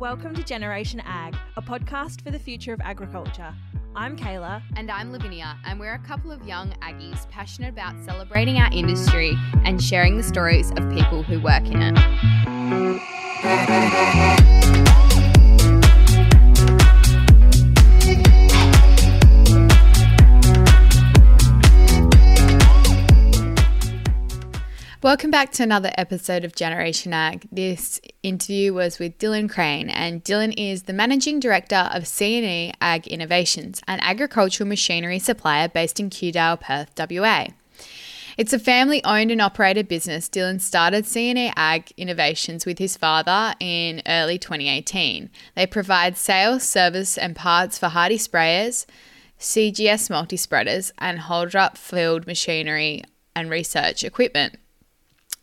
Welcome to Generation Ag, a podcast for the future of agriculture. I'm Kayla. And I'm Lavinia, and we're a couple of young Aggies passionate about celebrating our industry and sharing the stories of people who work in it. Welcome back to another episode of Generation Ag. This interview was with Dylan Crane, and Dylan is the managing director of C&E Ag Innovations, an agricultural machinery supplier based in Kewdale, Perth, WA. It's a family owned and operated business. Dylan started C&E Ag Innovations with his father in early 2018. They provide sales, service, and parts for Hardi sprayers, CGS multi spreaders, and Haldrup field machinery and research equipment.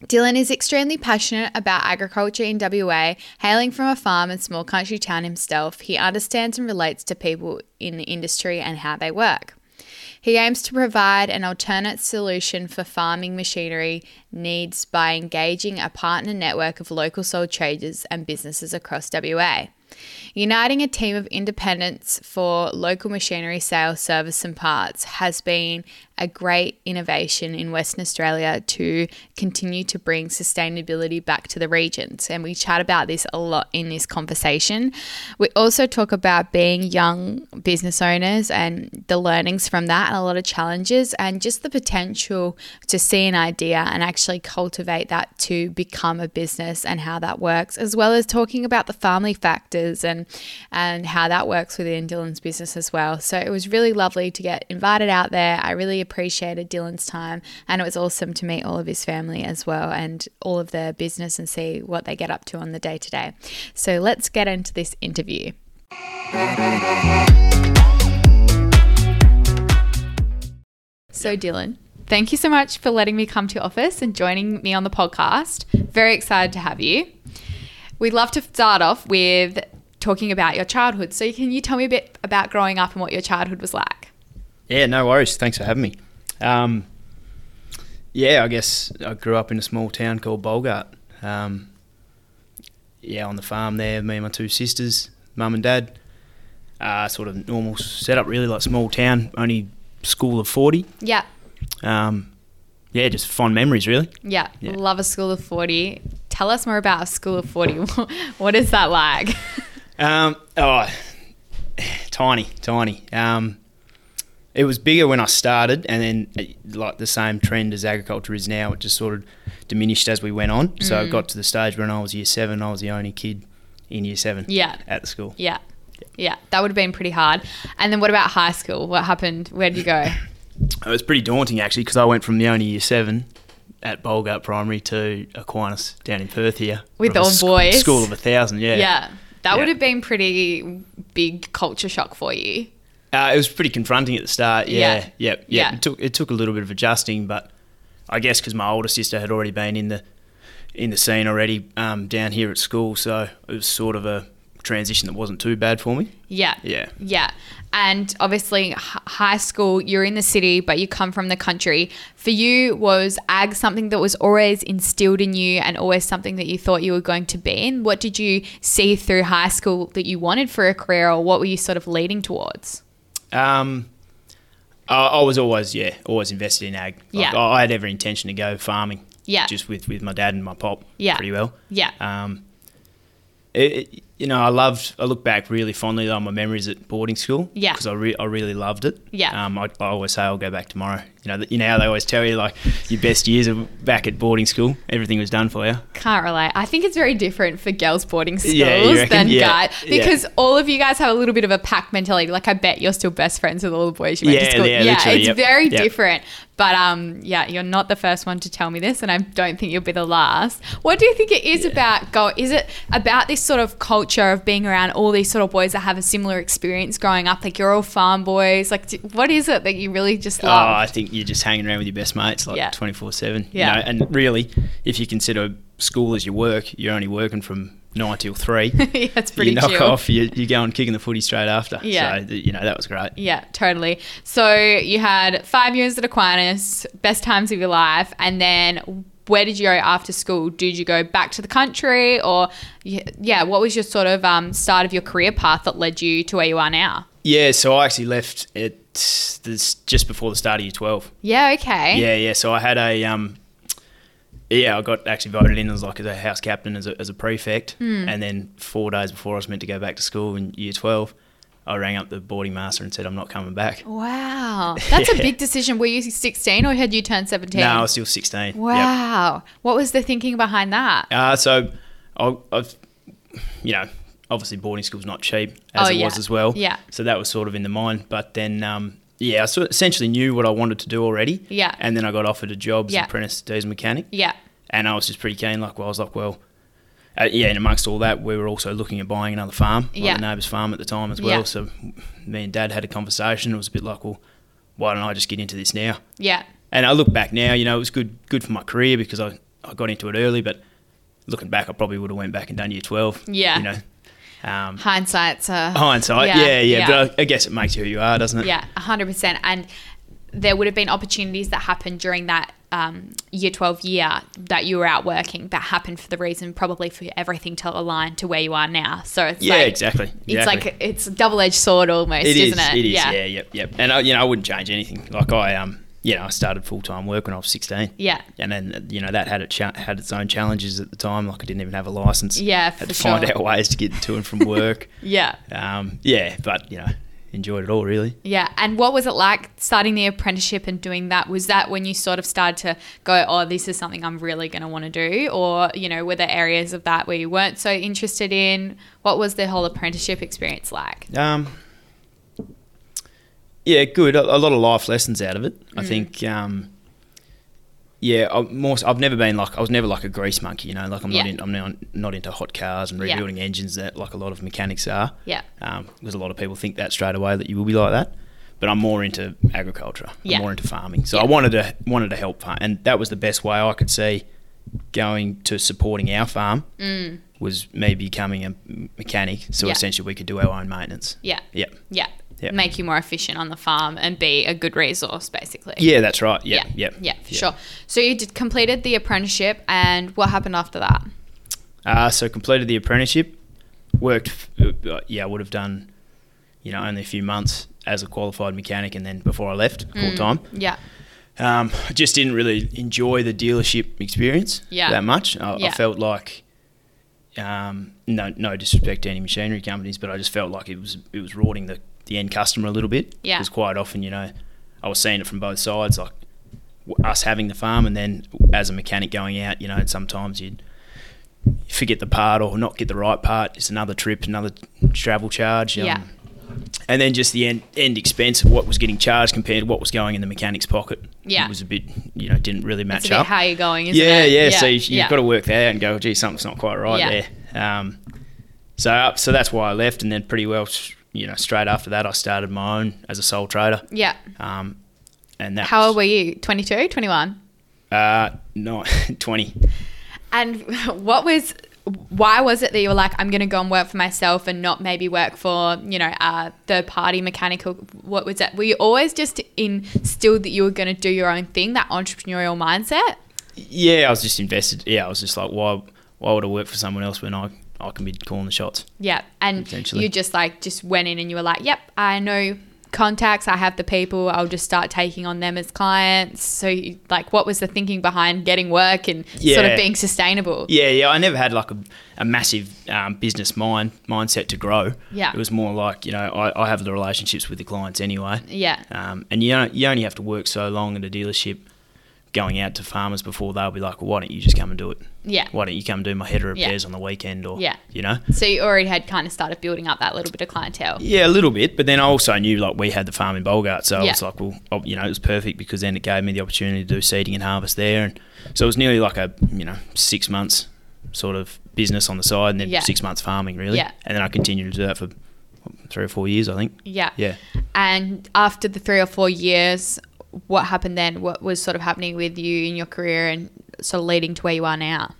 Dylan is extremely passionate about agriculture in WA. Hailing from a farm and small country town himself, he understands and relates to people in the industry and how they work. He aims to provide an alternate solution for farming machinery needs by engaging a partner network of local sole traders and businesses across WA. Uniting a team of independents for local machinery sales, service, and parts has been a great innovation in Western Australia to continue to bring sustainability back to the regions. And we chat about this a lot in this conversation. We also talk about being young business owners and the learnings from that, and a lot of challenges, and just the potential to see an idea and actually cultivate that to become a business and how that works, as well as talking about the family factors and and how that works within Dylan's business as well. So it was really lovely to get invited out there. I really appreciated Dylan's time, and it was awesome to meet all of his family as well and all of their business and see what they get up to on the day to day. So let's get into this interview. So, Dylan, thank you so much for letting me come to your office and joining me on the podcast. Very excited to have you. We'd love to start off with talking about your childhood. So, can you tell me a bit about growing up and what your childhood was like? Yeah, no worries. Thanks for having me. Um, yeah, I guess I grew up in a small town called Bolgart. Um, yeah, on the farm there, me and my two sisters, mum and dad. Uh, sort of normal setup, really like small town, only school of 40. Yeah. Um, yeah, just fond memories, really. Yeah. yeah. Love a school of 40. Tell us more about a school of 40. what is that like? um, oh, tiny, tiny. Um, it was bigger when I started, and then like the same trend as agriculture is now, it just sort of diminished as we went on. Mm. So it got to the stage when I was year seven, I was the only kid in year seven. Yeah. At the school. Yeah. Yeah, that would have been pretty hard. And then what about high school? What happened? Where did you go? it was pretty daunting actually because I went from the only year seven at Bolgart Primary to Aquinas down in Perth here with all sc- boys. School of a thousand, yeah. Yeah, that yeah. would have been pretty big culture shock for you. Uh, it was pretty confronting at the start. Yeah, yeah, yeah. yeah. It took it took a little bit of adjusting, but I guess because my older sister had already been in the in the scene already um, down here at school, so it was sort of a transition that wasn't too bad for me. Yeah. Yeah. Yeah. And obviously, high school, you're in the city, but you come from the country. For you, was ag something that was always instilled in you and always something that you thought you were going to be in? What did you see through high school that you wanted for a career, or what were you sort of leading towards? Um, I, I was always, yeah, always invested in ag. Like, yeah. I had every intention to go farming. Yeah. Just with, with my dad and my pop. Yeah. Pretty well. Yeah. Um, it, it, you know, I loved. I look back really fondly on my memories at boarding school. Yeah, because I, re- I really loved it. Yeah. Um, I, I always say I'll go back tomorrow. You know, you know how they always tell you like your best years are back at boarding school. Everything was done for you. Can't relate. I think it's very different for girls' boarding schools yeah, than yeah. guys because yeah. all of you guys have a little bit of a pack mentality. Like I bet you're still best friends with all the boys you went to school. Yeah, yeah it's yep. very yep. different. But um, yeah, you're not the first one to tell me this, and I don't think you'll be the last. What do you think it is about? Go, is it about this sort of culture of being around all these sort of boys that have a similar experience growing up? Like you're all farm boys. Like, what is it that you really just love? Oh, I think you're just hanging around with your best mates like twenty four seven. Yeah, you know, and really, if you consider school as your work, you're only working from nine till three. yeah, it's pretty. You knock chill. off, you, you go and kicking the footy straight after. Yeah, so you know that was great. Yeah, totally. So you had five years at Aquinas, best times of your life, and then where did you go after school? Did you go back to the country, or yeah, what was your sort of um, start of your career path that led you to where you are now? Yeah, so I actually left it this, just before the start of year 12. Yeah, okay. Yeah, yeah. So I had a um, yeah, I got actually voted in as like as a house captain as a, as a prefect, Hmm. and then four days before I was meant to go back to school in year 12, I rang up the boarding master and said I'm not coming back. Wow, that's a big decision. Were you 16 or had you turned 17? No, I was still 16. Yep. Wow. What was the thinking behind that? Uh, so I, I've, you know, obviously boarding school's not cheap as Oh, it yeah. was as well. Yeah. So that was sort of in the mind, but then. Um, yeah, I sort of essentially knew what I wanted to do already. Yeah. And then I got offered a job as Yeah. an apprentice diesel mechanic. Yeah. and I was just pretty keen. Like, well, I was like, well, uh, yeah. And amongst all that, we were also looking at buying another farm, like Yeah. the neighbour's farm at the time as well. Yeah. So me and Dad had a conversation. It was a bit like, well, why don't I just get into this now? Yeah. And I look back now, you know, it was good, good for my career because I, I got into it early. But looking back, I probably would have went back and done year twelve. Yeah. You know, um, Hindsight's a hindsight. Yeah, Yeah, yeah. yeah. But I, I guess it makes you who you are, doesn't it? Yeah, hundred percent. And there would have been opportunities that happened during that um, year twelve year that you were out working that happened for the reason probably for everything to align to where you are now. So it's Yeah, like, exactly. It's exactly. like it's a double edged sword almost, It is. isn't it? It is. Yeah. Yep. Yep. And I, you know, I wouldn't change anything. Like I, um, you know, I started full time work when I was sixteen. Yeah. And then you know that had it cha- had its own challenges at the time. Like I didn't even have a license. Yeah, Had to find out ways to get to and from work. Yeah. um, yeah, but you know, enjoyed it all really. Yeah. And what was it like starting the apprenticeship and doing that? Was that when you sort of started to go, oh, this is something I'm really going to want to do? Or, you know, were there areas of that where you weren't so interested in? What was the whole apprenticeship experience like? Um, yeah, good. A, a lot of life lessons out of it. I Mm. think. Um, yeah, I'm more. I've never been like I was never like a grease monkey. You know, like I'm Yeah. not. In, I'm not, not into hot cars and Yeah. rebuilding engines that like a lot of mechanics are. Yeah. um, because a lot of people think that straight away that you will be like that. But I'm more into agriculture. Yeah. I'm more into farming. So Yeah. I wanted to wanted to help farm, and that was the best way I could see going to supporting our farm was me becoming a mechanic. So Mm. Yeah. essentially, we could do our own maintenance. Yeah. Yeah. Yeah. Yeah. Make you more efficient on the farm and be a good resource, basically. Yeah, that's right. Yeah, Yeah. yeah, Yeah, for sure. So you did completed the apprenticeship, and what happened after that? Uh, so completed the apprenticeship. Worked. Uh, yeah, I would have done, you know, only a few months as a qualified mechanic, and then before I left full time. Yeah. Um, I just didn't really enjoy the dealership experience Yeah. that much. I, Yeah. I felt like, um, no, no disrespect to any machinery companies, but I just felt like it was it was rorting the, the end customer a little bit. Yeah. Because quite often, you know, I was seeing it from both sides, like us having the farm, and then as a mechanic going out, you know, sometimes you'd forget the part or not get the right part. It's another trip, another travel charge. um, Yeah. And then just the end, end expense of what was getting charged compared to what was going in the mechanic's pocket. Yeah. It was a bit, you know, didn't really match It's a bit up. how you're going, isn't yeah, it? yeah, So you, you've yeah. got to work that out and go, gee, something's not quite right Yeah. there. Um, so, so that's why I left. And then pretty well, you know, straight after that, I started my own as a sole trader. Yeah. Um, and that How old were you? 22, 21? Uh, no, 20. And what was, why was it that you were like, I'm going to go and work for myself and not maybe work for, you know, a third party mechanical? What was that? Were you always just instilled that you were going to do your own thing, that entrepreneurial mindset? Yeah, I was just invested. Yeah, I was just like, why, why would I work for someone else when I, I can be calling the shots? Yeah. And you just like, just went in and you were like, yep, I know contacts, I have the people, I'll just start taking on them as clients. So, you, like, what was the thinking behind getting work and sort of being sustainable? Yeah, yeah. I never had like a, a massive um, business mind mindset to grow. Yeah. It was more like you know I, I have the relationships with the clients anyway. Yeah. Um, and you don't, you only have to work so long at a dealership, going out to farmers before they'll be like, well, why don't you just come and do it? Yeah. Why don't you come do my header Yeah. repairs on the weekend or Yeah. you know? So you already had kind of started building up that little bit of clientele. Yeah, a little bit, but then I also knew like we had the farm in Bolgart, so I was like, well, oh, you know, it was perfect because then it gave me the opportunity to do seeding and harvest there, and so it was nearly like a you know six months sort of business on the side, and then Yeah. six months farming really, Yeah. and then I continued to do that for three or four years, I think. Yeah. Yeah. And after the three or four years, what happened then? What was sort of happening with you in your career and sort of leading to where you are now?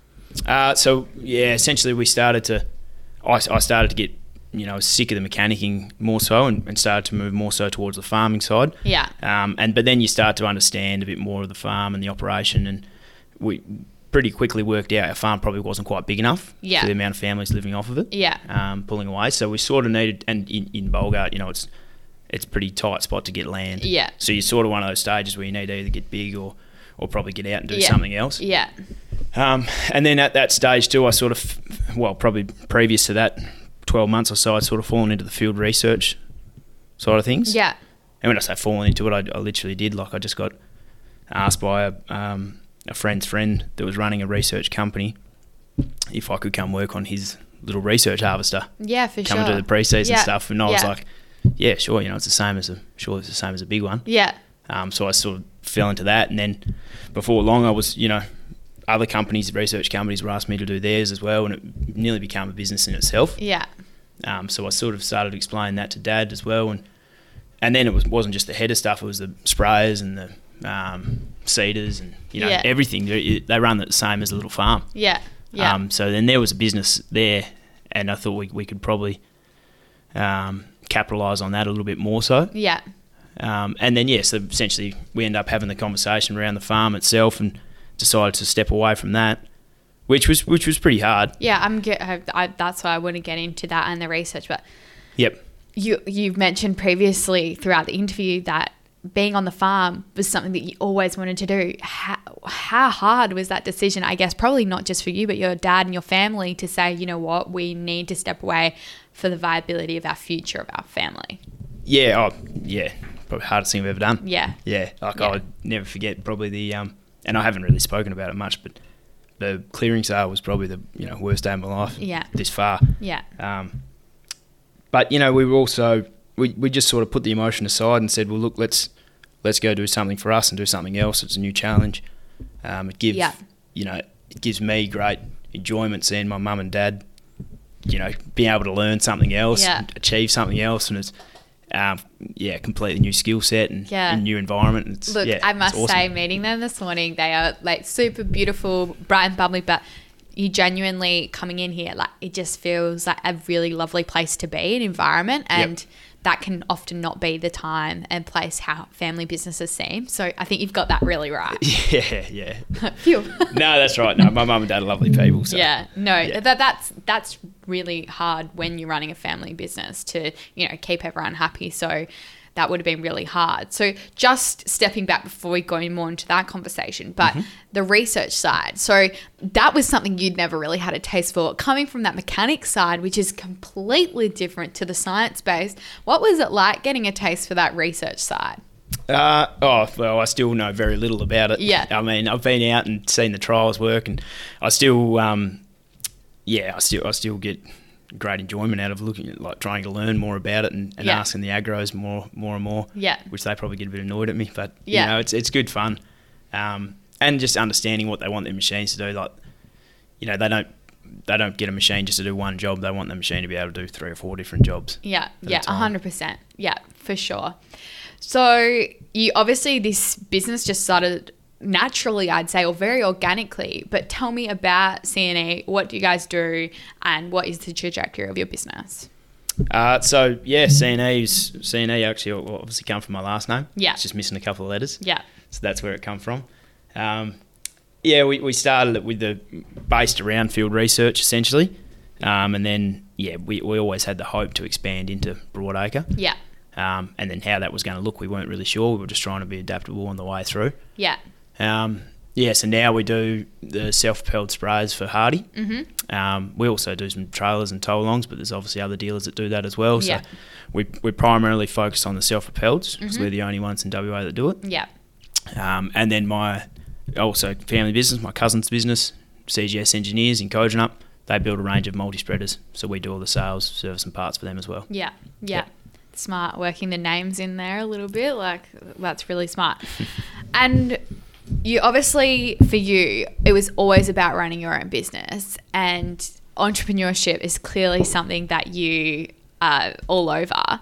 Uh, so yeah, essentially we started to, I, I started to get, you know, sick of the mechanicking more so, and, and started to move more so towards the farming side. Yeah. Um, and but then you start to understand a bit more of the farm and the operation, and we pretty quickly worked out our farm probably wasn't quite big enough Yeah. for the amount of families living off of it. Yeah. Um, pulling away. So we sort of needed, and in, in Bolgart, you know, it's it's a pretty tight spot to get land. Yeah. So you're sort of one of those stages where you need to either get big or, or probably get out and do Yeah. something else. Yeah. Um, and then at that stage too, I sort of, well, probably previous to that, 12 months or so, I'd sort of fallen into the field research side of things. Yeah. And when I say fallen into it, I, I literally did. Like I just got asked by a, um, a friend's friend that was running a research company if I could come work on his little research harvester, Yeah, for come sure. and do the pre-season Yeah. stuff. And I was like, yeah, sure. You know, it's the same as a sure, it's the same as a big one. Yeah. Um, so I sort of fell into that, and then before long, I was, you know, other companies, research companies, were asking me to do theirs as well, and it nearly became a business in itself. Yeah. Um, so I sort of started explaining that to Dad as well, and and then it was wasn't just the header stuff; it was the sprayers and the um, seeders and you know Yeah. everything. They, they run the same as a little farm. Yeah. Yeah. Um, so then there was a business there, and I thought we we could probably um, capitalise on that a little bit more so. yeah. Um, and then, yes, so essentially we end up having the conversation around the farm itself and decided to step away from that, which was which was pretty hard. Yeah, I'm get, I, I, that's why I want to get into that and the research. But Yep. you you've mentioned previously throughout the interview that being on the farm was something that you always wanted to do. How, how hard was that decision? I guess probably not just for you, but your dad and your family to say, you know what, we need to step away for the viability of our future of our family. Yeah. Oh, yeah. Probably hardest thing I've ever done. Yeah. Yeah. Like Yeah. I'll never forget probably the um, and I haven't really spoken about it much, but the clearing sale was probably the you know worst day of my life. Yeah. This far. Yeah. Um, but you know, we were also we, we just sort of put the emotion aside and said, well, look, let's let's go do something for us and do something else. It's a new challenge. Um, it gives Yeah. you know it gives me great enjoyment seeing my mum and dad, you know, being able to learn something else, Yeah. and achieve something else, and it's um, yeah, completely new skill set and, Yeah. and new environment. It's, Look, yeah, I must awesome. say, meeting them this morning, they are like super beautiful, bright and bubbly, but you genuinely coming in here, like it just feels like a really lovely place to be, an environment, and that can often not be the time and place how family businesses seem. So I think you've got that really right. yeah, yeah. Phew. No, that's right. No, my mum and dad are lovely people. So. Yeah, no, Yeah. that that's that's really hard when you're running a family business to you know keep everyone happy. So that would have been really hard. So just stepping back before we go more into that conversation, but Mm-hmm. the research side. So that was something you'd never really had a taste for. Coming from that mechanics side, which is completely different to the science base, What was it like getting a taste for that research side? Uh, oh, well, I still know very little about it. Yeah. I mean, I've been out and seen the trials work, and I still, um, yeah, I still, I still get great enjoyment out of looking at, like, trying to learn more about it and, and Yeah. asking the agros more, more and more. Yeah. Which they probably get a bit annoyed at me, but Yeah. you know, it's it's good fun, um, and just understanding what they want their machines to do. Like, you know, they don't. They don't get a machine just to do one job. They want the machine to be able to do three or four different jobs. Yeah, yeah, hundred percent. Yeah, for sure. So you obviously this business just started naturally, I'd say, or very organically. But tell me about CNE. What do you guys do, and what is the trajectory of your business? Uh, so yeah, CNE is CNE actually obviously come from my last name. Yeah. it's just missing a couple of letters. Yeah, So that's where it come from. Um, yeah, we, we started it with the based around field research essentially, um, and then yeah, we, we always had the hope to expand into Broadacre. yeah, Um, and then how that was going to look, we weren't really sure. We were just trying to be adaptable on the way through. yeah, Um, yeah, so now we do the self-propelled sprays for Hardi. Mm-hmm. Um, we also do some trailers and tow alongs, but there's obviously other dealers that do that as well. So Yeah. we, we primarily focus on the self-propelleds because we're the only ones in WA that do it. yeah, Um, and then my also family business, my cousin's business, CGS Engineers in Kojonup, they build a range of multi-spreaders. So we do all the sales, service and parts for them as well. yeah, yeah. Smart working the names in there a little bit. Like that's really smart. and you obviously for you it was always about running your own business and entrepreneurship is clearly something that you are all over.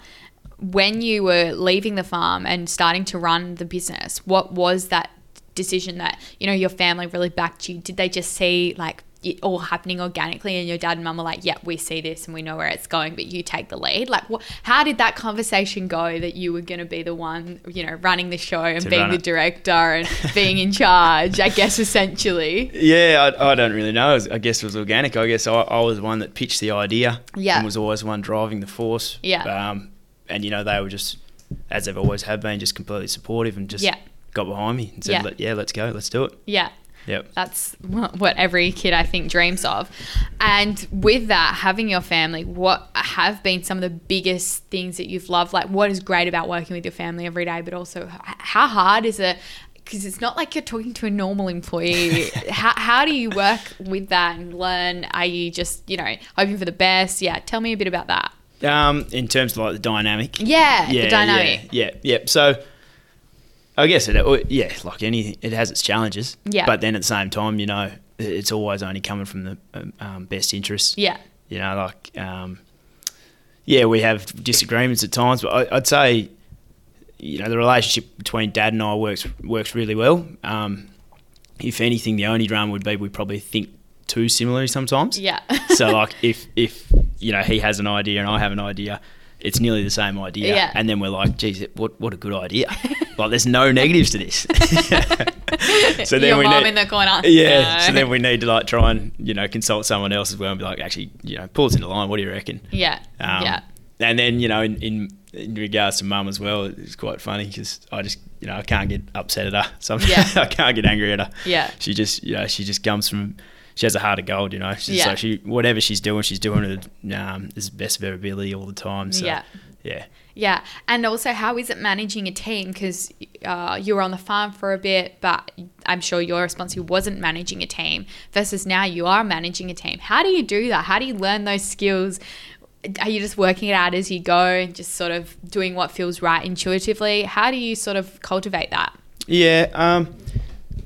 When you were leaving the farm and starting to run the business what was that decision that you know your family really backed you? Did they just see like it all happening organically and your dad and mum are like yeah we see this and we know where it's going but you take the lead like wh- how did that conversation go that you were going to be the one you know running the show and being the it. director and being in charge i guess essentially Yeah, I, I don't really know. Was- I guess it was organic. I guess I, I was the one that pitched the idea. Yeah. And was always the one driving the force. Yeah. Um, and you know they were just, as they've always have been, just completely supportive and just Yeah. got behind me and said, Yeah. "Yeah, let's go, let's do it." yeah Yep. That's what every kid I think dreams of. And with that, having your family, what have been some of the biggest things that you've loved? Like, what is great about working with your family every day, but also how hard is it? Because it's not like you're talking to a normal employee. how, how do you work with that and learn? Are you just, you know, hoping for the best? Yeah, tell me a bit about that. Um, in terms of like the dynamic. Yeah, the dynamic. Yeah, yeah, yeah. So, I guess it, uh, yeah, like anything, it has its challenges. Yeah. But then at the same time, you know, it's always only coming from the um, um, best interests. Yeah. You know, like, um, yeah, we have disagreements at times, but I, I'd say, you know, the relationship between Dad and I works works really well. Um, if anything, the only drama would be we probably think too similarly sometimes. Yeah. so like if if you know he has an idea and I have an idea, it's nearly the same idea. Yeah. And then we're like, geez, what what a good idea. like there's no negatives to this. so then your we mom need, in the corner. Yeah. No. So then we need to like try and you know consult someone else as well and be like, actually, you know, pull us into line. What do you reckon? yeah. Um, yeah. And then you know, in, in in regards to mum as well, it's quite funny because I just you know I can't get upset at her. So Yeah. I can't get angry at her. Yeah. She just you know she just comes from. She has a heart of gold, you know. She's, Yeah. So she whatever she's doing, she's doing it um, as best of her ability all the time. So, Yeah. Yeah. Yeah, and also how is it managing a team? Because uh, you were on the farm for a bit, but I'm sure your responsibility wasn't managing a team. Versus now you are managing a team. How do you do that? How do you learn those skills? Are you just working it out as you go and just sort of doing what feels right intuitively? How do you sort of cultivate that? Yeah, um,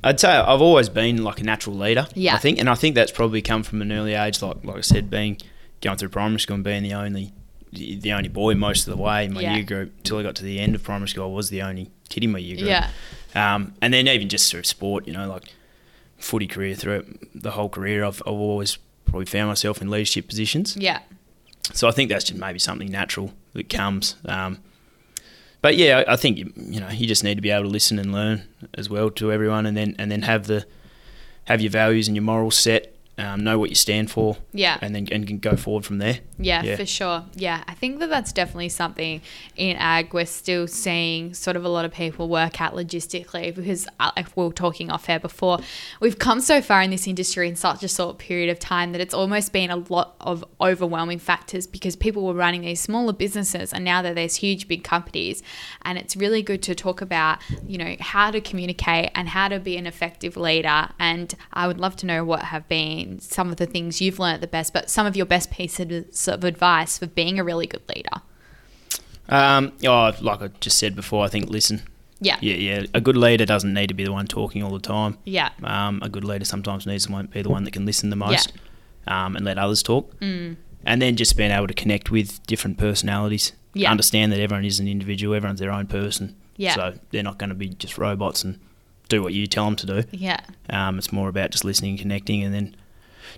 I'd say I've always been like a natural leader. Yeah. I think, and I think that's probably come from an early age. Like like I said, being going through primary school and being the only the only boy most of the way in my Yeah. year group till I got to the end of primary school. I was the only kid in my year group. Yeah. Um, and then even just through sport, you know, like footy career through the whole career, I've, I've always probably found myself in leadership positions. Yeah. So I think that's just maybe something natural that comes. Um, but yeah, I think you know you just need to be able to listen and learn as well to everyone, and then and then have the have your values and your morals set, um, know what you stand for, Yeah. and then and can go forward from there. Yeah, Yeah. for sure. Yeah, I think that that's definitely something in ag we're still seeing sort of a lot of people work out logistically because, uh, like we were talking off air before, we've come so far in this industry in such a short period of time that it's almost been a lot of overwhelming factors because people were running these smaller businesses and now they're these huge big companies. And it's really good to talk about, you know, how to communicate and how to be an effective leader. And I would love to know what have been some of the things you've learned the best, but some of your best pieces of advice for being a really good leader. Um, oh, like I just said before, I think listen. Yeah. Yeah, yeah. A good leader doesn't need to be the one talking all the time. Yeah. Um, a good leader sometimes needs to be the one that can listen the most um, and let others talk. Mm. And then just being able to connect with different personalities. Yeah. Understand that everyone is an individual, everyone's their own person. Yeah. So they're not going to be just robots and do what you tell them to do. Yeah. Um, it's more about just listening and connecting and then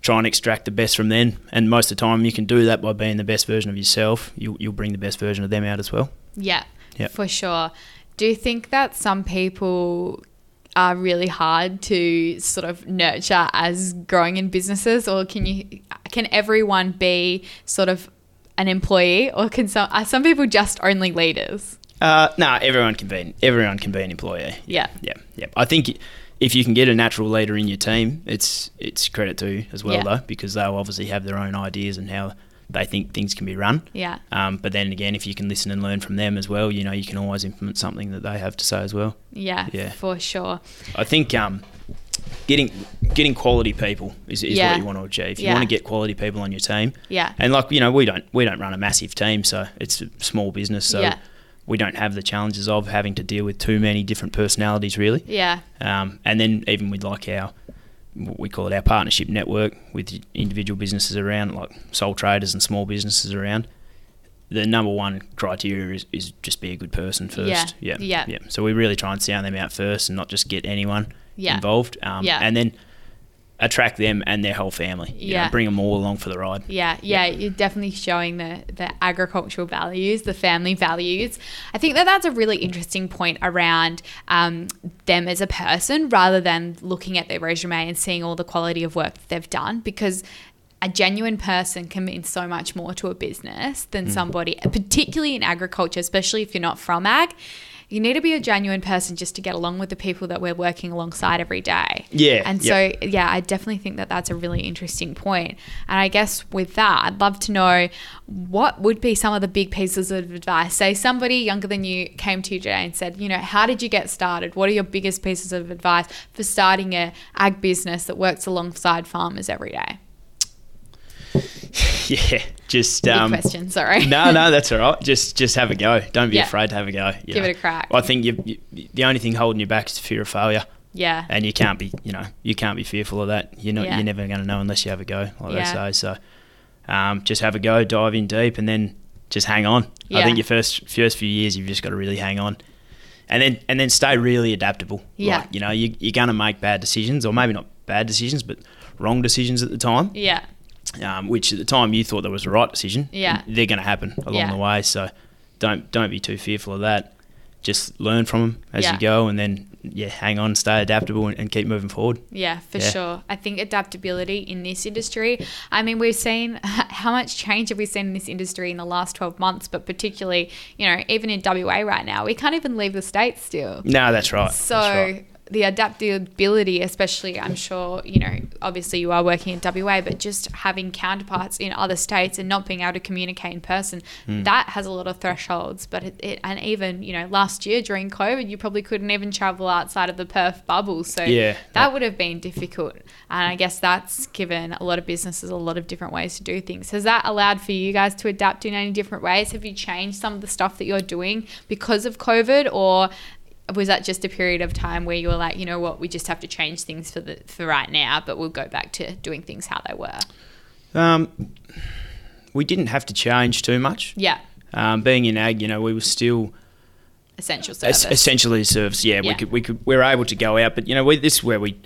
try and extract the best from them. And most of the time, you can do that by being the best version of yourself. You, you'll bring the best version of them out as well. Yeah, Yep. for sure. Do you think that some people are really hard to sort of nurture as growing in businesses, or can you can everyone be sort of an employee, or can some are some people just only leaders? Uh, no, everyone can be everyone can be an employee. Yeah, Yeah, yeah. I think if you can get a natural leader in your team, it's it's credit to you as well Yeah. though, because they'll obviously have their own ideas and how they think things can be run. yeah, Um, but then again, if you can listen and learn from them as well, you know, you can always implement something that they have to say as well. yeah, Yeah. for sure. I think um, getting getting quality people is, is Yeah. what you want to achieve. You Yeah. want to get quality people on your team, Yeah, and like you know, we don't we don't run a massive team, so it's a small business, so Yeah. We don't have the challenges of having to deal with too many different personalities, really. yeah, Um, and then even with like our, we call it our partnership network with individual businesses around, like sole traders and small businesses around. The number one criteria is, is just be a good person first. Yeah, Yeah. yeah. So we really try and sound them out first and not just get anyone Yeah. involved. Um, Yeah. And then attract them and their whole family. You Yeah. know, bring them all along for the ride. Yeah, yeah, you're definitely showing the the agricultural values, the family values. I think that that's a really interesting point around um, them as a person, rather than looking at their resume and seeing all the quality of work that they've done, because. A genuine person can mean so much more to a business than somebody, particularly in agriculture, especially if you're not from ag. You need to be a genuine person just to get along with the people that we're working alongside every day. Yeah, And yep. so, yeah, I definitely think that that's a really interesting point. And I guess with that, I'd love to know what would be some of the big pieces of advice. Say somebody younger than you came to you today and said, you know, how did you get started? What are your biggest pieces of advice for starting a ag business that works alongside farmers every day? Yeah, just Big um, question, sorry. no, no, that's all right. Just just have a go. Don't be Yeah. afraid to have a go. Give know. it a crack. I think you, you, the only thing holding you back is fear of failure, Yeah. and you can't be, you know, you can't be fearful of that. You're not, Yeah. you're never going to know unless you have a go, like Yeah. they say. So, um, just have a go, dive in deep, and then just hang on. Yeah. I think your first first few years, you've just got to really hang on, and then and then stay really adaptable. Yeah. Like, you know, you, you're going to make bad decisions, or maybe not bad decisions, but wrong decisions at the time Yeah. Um, which at the time you thought that was the right decision. Yeah. they're going to happen along Yeah. the way. So don't don't be too fearful of that. Just learn from them as Yeah. you go, and then yeah, hang on, stay adaptable, and, and keep moving forward. Yeah, for Yeah. sure. I think adaptability in this industry. I mean, we've seen how much change have we seen in this industry in the last 12 months, but particularly, you know, even in WA right now, we can't even leave the States still. No, that's right. So that's right. The adaptability, especially, I'm sure, you know, obviously you are working in WA, but just having counterparts in other states and not being able to communicate in person, Hmm. that has a lot of thresholds. But it, it, and even, you know, last year during COVID, you probably couldn't even travel outside of the Perth bubble. So Yeah. that would have been difficult. And I guess that's given a lot of businesses a lot of different ways to do things. Has that allowed for you guys to adapt in any different ways? Have you changed some of the stuff that you're doing because of COVID or was that just a period of time where you were like, you know what, we just have to change things for the for right now, but we'll go back to doing things how they were? Um, we didn't have to change too much. Yeah, Um, being in ag, you know, we were still essential es- essentially a service. Yeah, Yeah. we could we could we were able to go out, but you know, we, this is where we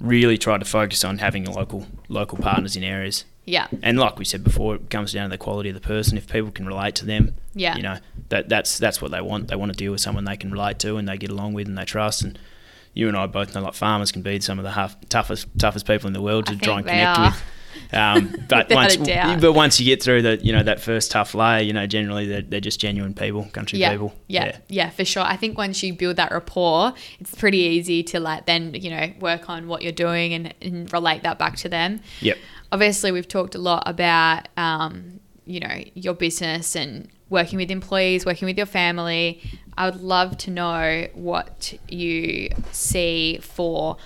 really tried to focus on having local local partners in areas. Yeah, And like we said before, it comes down to the quality of the person. If people can relate to them, Yeah. you know, that that's that's what they want. They want to deal with someone they can relate to and they get along with and they trust. And you and I both know, like farmers can be some of the half, toughest toughest people in the world to try and connect with. Um, but once, but once you get through the, you know, that first tough layer, you know, generally they're, they're just genuine people, country yeah, people. yeah, yeah, for sure. I think once you build that rapport, it's pretty easy to like then you know work on what you're doing and, and relate that back to them. Yep. obviously we've talked a lot about um, you know your business and working with employees working with your family i would love to know what you see for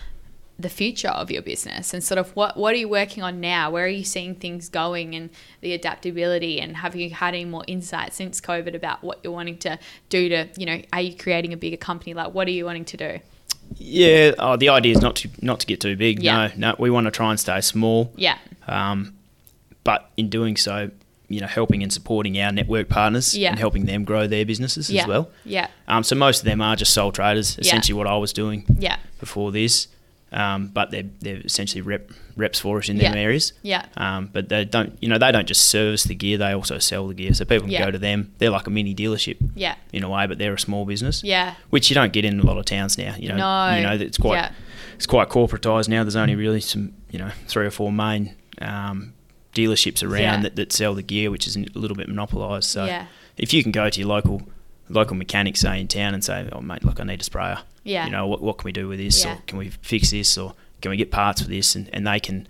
the future of your business and sort of what what are you working on now where are you seeing things going and the adaptability and have you had any more insight since covid about what you're wanting to do to you know are you creating a bigger company like what are you wanting to do Yeah. Oh, the idea is not to not to get too big. Yeah. No, no. We want to try and stay small. yeah Um, but in doing so, you know, helping and supporting our network partners Yeah. and helping them grow their businesses yeah as well. yeah Um, so most of them are just sole traders, essentially what I was doing yeah before this. Um, but they're, they're essentially rep, reps for us in them Yeah. areas. yeah Um, but they don't, you know, they don't just service the gear; they also sell the gear. So people can Yeah. go to them. They're like a mini dealership yeah in a way, but they're a small business, yeah which you don't get in a lot of towns now. You know, No. you know, it's quite Yeah. it's quite corporatized now. There's only really some, you know, three or four main um, dealerships around that, that sell the gear, which is a little bit monopolized. So if you can go to your local local mechanic, say in town, and say, "Oh mate, look, I need a sprayer. Yeah. You know, what, what can we do with this? Yeah. Or can we fix this? Or can we get parts for this? And, and they can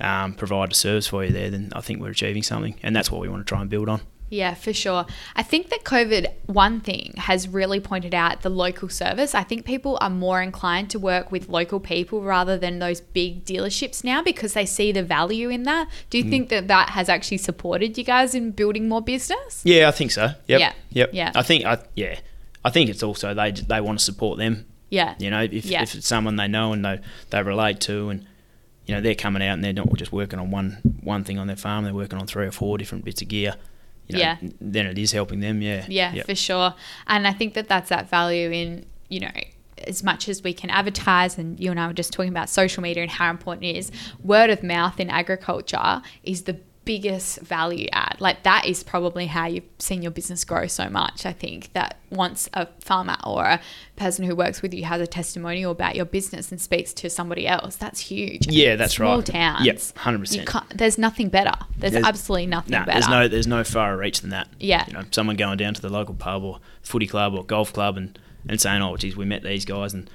um, provide a service for you there. Then I think we're achieving something, and that's what we want to try and build on. Yeah, for sure. I think that COVID, one thing, has really pointed out the local service. I think people are more inclined to work with local people rather than those big dealerships now because they see the value in that. Do you Mm. think that that has actually supported you guys in building more business? Yeah, I think so. Yep. Yeah. Yep. Yeah. I think I yeah. I think it's also they they want to support them. Yeah. You know, if, Yeah. if it's someone they know and they they relate to, and you know they're coming out and they're not just working on one one thing on their farm, they're working on three or four different bits of gear. You know, Yeah. Then it is helping them. Yeah. Yeah, Yep. for sure. And I think that that's that value in, you know, as much as we can advertise, and you and I were just talking about social media and how important it is, word of mouth in agriculture is the biggest value add. Like that is probably how you've seen your business grow so much. I think that once a farmer or a person who works with you has a testimonial about your business and speaks to somebody else, that's huge. Yeah, that's Small right. towns. Yep, 100%. There's nothing better. There's, There's- absolutely nothing Nah, better. there's no there's no far reach than that. Yeah. You know, someone going down to the local pub or footy club or golf club and, and saying, Oh geez, we met these guys and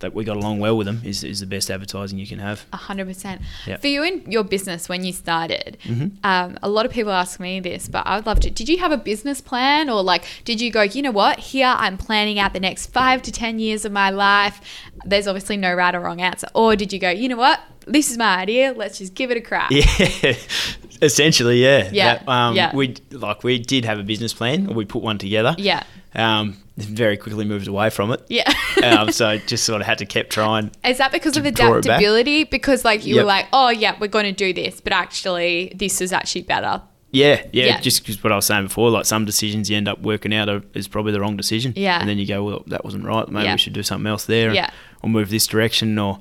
that we got along well with them is, is the best advertising you can have. A hundred percent. For you in your business when you started, Mm-hmm. um, a lot of people ask me this, but I would love to. Did you have a business plan, or like, did you go, you know what? Here I'm planning out the next five to ten years of my life. There's obviously no right or wrong answer. Or did you go, you know what? This is my idea. Let's just give it a crack. Yeah, essentially, yeah. Yeah, That, um, yeah. We like we did have a business plan, or we put one together. Yeah. Um, very quickly moved away from it. Yeah. um, so just sort of had to keep trying. Is that because of to draw it back. adaptability? Because like you were like, oh yeah, we're going to do this, but actually this is actually better. Yeah, yeah, Yeah. just 'cause what I was saying before, like some decisions you end up working out are, is probably the wrong decision. Yeah. And then you go, well, that wasn't right. Maybe Yeah. we should do something else there. Yeah. Or move this direction. Or,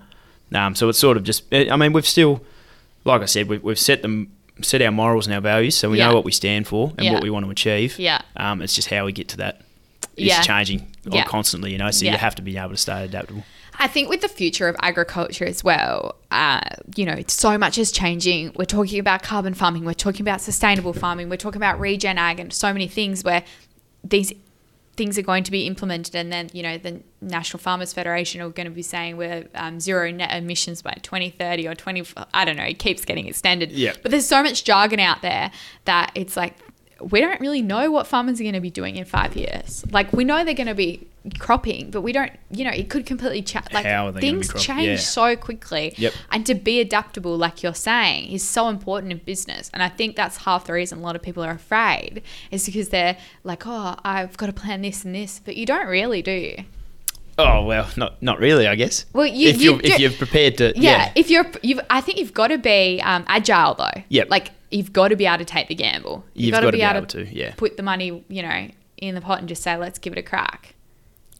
um, so it's sort of just. I mean, we've still, like I said, we've, we've set them, set our morals and our values, so we Yeah. know what we stand for and what we want to achieve. Yeah. Um, it's just how we get to that. It's Yeah. changing Yeah. constantly, you know. So Yeah. you have to be able to stay adaptable. I think with the future of agriculture as well, uh, you know, so much is changing. We're talking about carbon farming, we're talking about sustainable farming, we're talking about regen ag, and so many things where these things are going to be implemented. And then, you know, the National Farmers Federation are going to be saying we're um, zero net emissions by 2030 or 20, I don't know, it keeps getting extended. Yeah. But there's so much jargon out there that it's like, we don't really know what farmers are going to be doing in five years. Like we know they're going to be cropping, but we don't. You know, it could completely change. Like How are they gonna be things change Yeah. so quickly. Yep. And to be adaptable, like you're saying, is so important in business. And I think that's half the reason a lot of people are afraid is because they're like, oh, I've got to plan this and this, but you don't really, do you? Oh well, not not really, I guess. Well, you- if you you're if you're prepared to, Yeah. yeah, If you're, you've, I think you've got to be um, agile though. Yep. Like you've got to be able to take the gamble. You've gotta gotta be able to, yeah. Put the money, you know, in the pot and just say, let's give it a crack.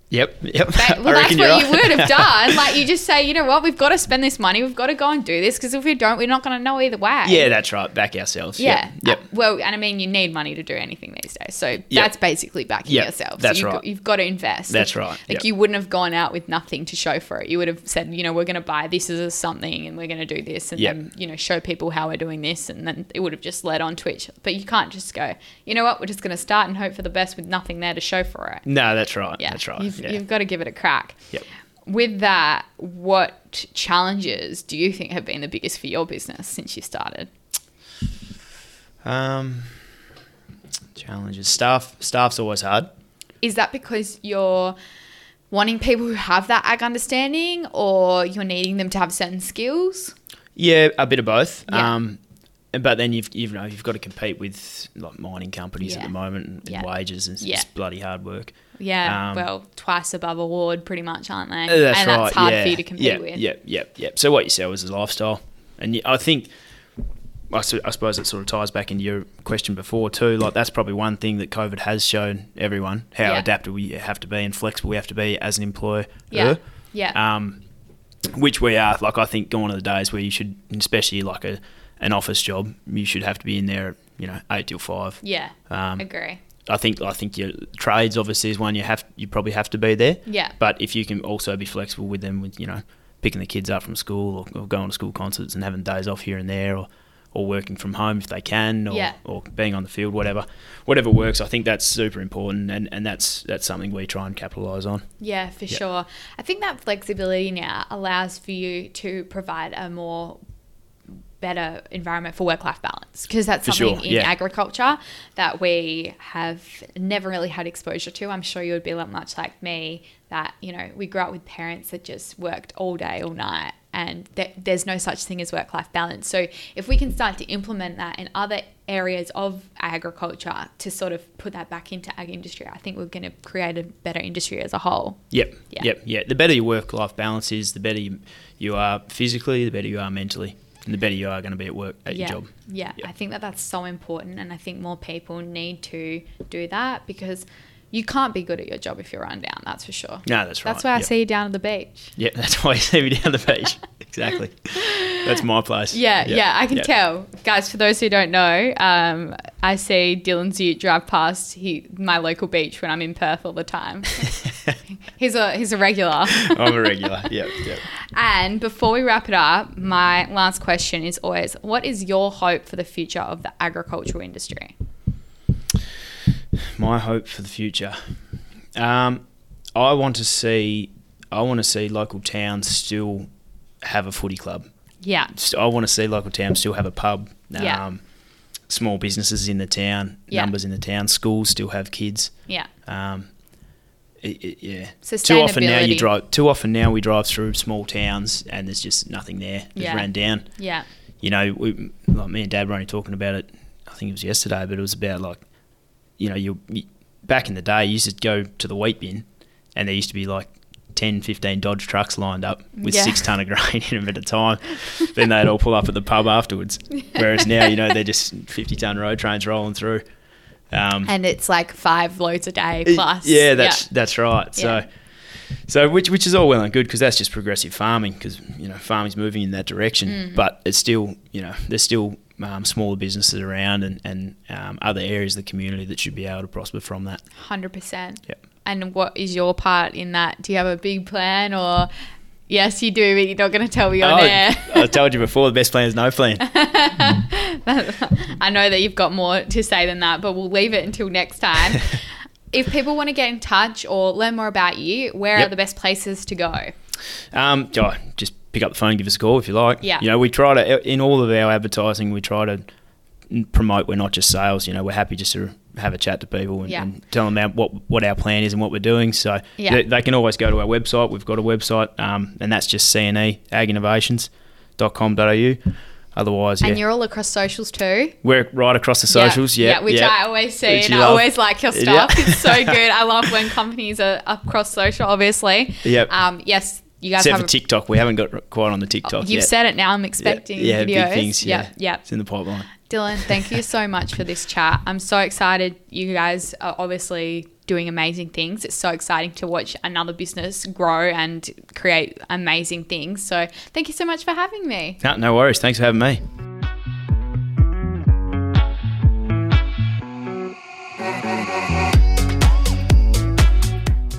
Yep, yep. Well, that's what you're you right. would have done. Like you just say, you know what, we've got to spend this money. We've got to go and do this because if we don't, we're not going to know either way. Yeah, that's right. Back ourselves. Yeah. Yep. Uh, well, and I mean, you need money to do anything these days. So Yep. that's basically backing Yep, yourself. that's so you've, right. got, you've got to invest. That's Like- right, Like you wouldn't have gone out with nothing to show for it. You would have said, you know, we're going to buy this as a something and we're going to do this and then, you know, show people how we're doing this. And then it would have just led on Twitch. But you can't just go, you know what, we're just going to start and hope for the best with nothing there to show for it. No, that's right. Yeah. That's right. You've, yeah. you've got to give it a crack. Yep. With that, what challenges do you think have been the biggest for your business since you started? Um, challenges. Staff. Staff's always hard. Is that because you're wanting people who have that ag understanding or you're needing them to have certain skills? Yeah, a bit of both. Yeah. Um, but then you've you've know you've got to compete with like mining companies Yeah. at the moment and, Yeah. wages and it's Yeah. just bloody hard work. Yeah, Um, well, twice above award, pretty much, aren't they? Uh, That's and right. that's hard for you to compete with. Yeah, yeah, yeah. So what you sell is a lifestyle, and you, I think, I, I suppose it sort of ties back into your question before too. Like that's probably one thing that COVID has shown everyone how Yeah. adaptable you have to be and flexible we have to be as an employer. Yeah. Yeah. Um, which we are. Like I think gone are the days where you should, especially like a an office job, you should have to be in there, you know, eight till five. yeah. Um, Agree. I think I think your trades obviously is one you have you probably have to be there. Yeah. But if you can also be flexible with them, with you know picking the kids up from school or, or going to school concerts and having days off here and there, or or working from home if they can, or, Yeah. or being on the field, whatever, whatever works. I think that's super important, and, and that's that's something we try and capitalise on. Yeah, for sure. I think that flexibility now allows for you to provide a more better environment for work life balance because that's For something sure, in yeah. agriculture that we have never really had exposure to. I'm sure you would be like much like me that, you know, we grew up with parents that just worked all day, all night and th- there's no such thing as work life balance. So if we can start to implement that in other areas of agriculture to sort of put that back into ag industry, I think we're going to create a better industry as a whole. Yep, Yeah. yep, yeah. The better your work life balance is, the better you, you are physically, the better you are mentally, the better you are going to be at work at yeah. your job. Yeah, Yeah. I think that that's so important, and I think more people need to do that because You can't be good at your job if you're run down. That's for sure. No, that's right. That's why I Yep. see you down at the beach. Yeah, that's why I see you down at the beach. exactly. That's my place. Yeah, Yep. yeah, I can Yep. tell, guys. For those who don't know, um, I see Dylan's Ute drive past he, my local beach when I'm in Perth all the time. he's a he's a regular. I'm a regular. Yep, yep. And before we wrap it up, my last question is always: What is your hope for the future of the agricultural industry? My hope for the future. Um, I want to see. I want to see local towns still have a footy club. Yeah, I want to see local towns still have a pub. Um, Yeah. Small businesses in the town, Yeah. numbers in the town, schools still have kids. yeah, Um, it, it, yeah. Too often now you drive. Too often now we drive through small towns and there's just nothing there. It's Yeah. ran down. yeah, You know, we, like me and Dad were only talking about it. I think it was yesterday, but it was about like, you know, you, you back in the day, you used to go to the wheat bin, and there used to be like 10, 15 Dodge trucks lined up with Yeah. six ton of grain in them at a time. then they'd all pull up at the pub afterwards. Whereas now, you know, they're just 50 ton road trains rolling through. Um, and it's like five loads a day plus. Yeah, that's that's right. Yeah. So, so which which is all well and good because that's just progressive farming because you know farming's moving in that direction, Mm-hmm. but it's still you know there's still um, smaller businesses around and and um, other areas of the community that should be able to prosper from that. hundred percent. Yep. And what is your part in that? Do you have a big plan, or yes, you do, but you're not going to tell me on Oh, air? I told you before, the best plan is no plan. I know that you've got more to say than that, but we'll leave it until next time. if people want to get in touch or learn more about you, where are the best places to go? Um, oh, just pick up the phone, give us a call if you like. Yeah. You know, we try to in all of our advertising, we try to promote. We're not just sales. You know, we're happy just to have a chat to people and, Yeah. and tell them about what what our plan is and what we're doing. So Yeah. they, they can always go to our website. We've got a website, um, and that's just CNE aginnovations.com.au. Otherwise, yeah, And you're all across socials too. we're right across the socials. Yeah, Yeah, which yeah. I always see, Which and I love. always like your Yeah. stuff. It's so good. I love when companies are across social. Obviously, Yep. Um, yes, you guys Except have. for TikTok, we haven't got quite on the TikTok You've yet. said it now. I'm Yeah, expecting yeah, videos. big things. Yeah, yep. it's in the pipeline. Dylan, thank you so much for this chat. I'm so excited. You guys are obviously doing amazing things. It's so exciting to watch another business grow and create amazing things. So, thank you so much for having me. No, no worries. Thanks for having me.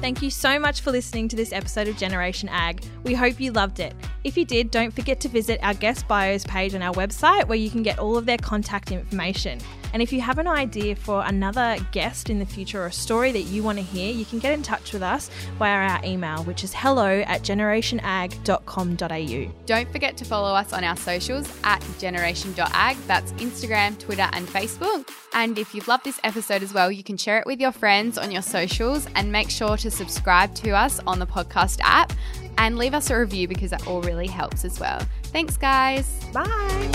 Thank you so much for listening to this episode of Generation Ag. We hope you loved it. If you did, don't forget to visit our guest bios page on our website where you can get all of their contact information. And if you have an idea for another guest in the future or a story that you want to hear, you can get in touch with us via our email, which is hello at generationag.com.au. Don't forget to follow us on our socials at generation.ag. That's Instagram, Twitter, and Facebook. And if you've loved this episode as well, you can share it with your friends on your socials and make sure to subscribe to us on the podcast app and leave us a review because that all really helps as well. Thanks, guys. Bye.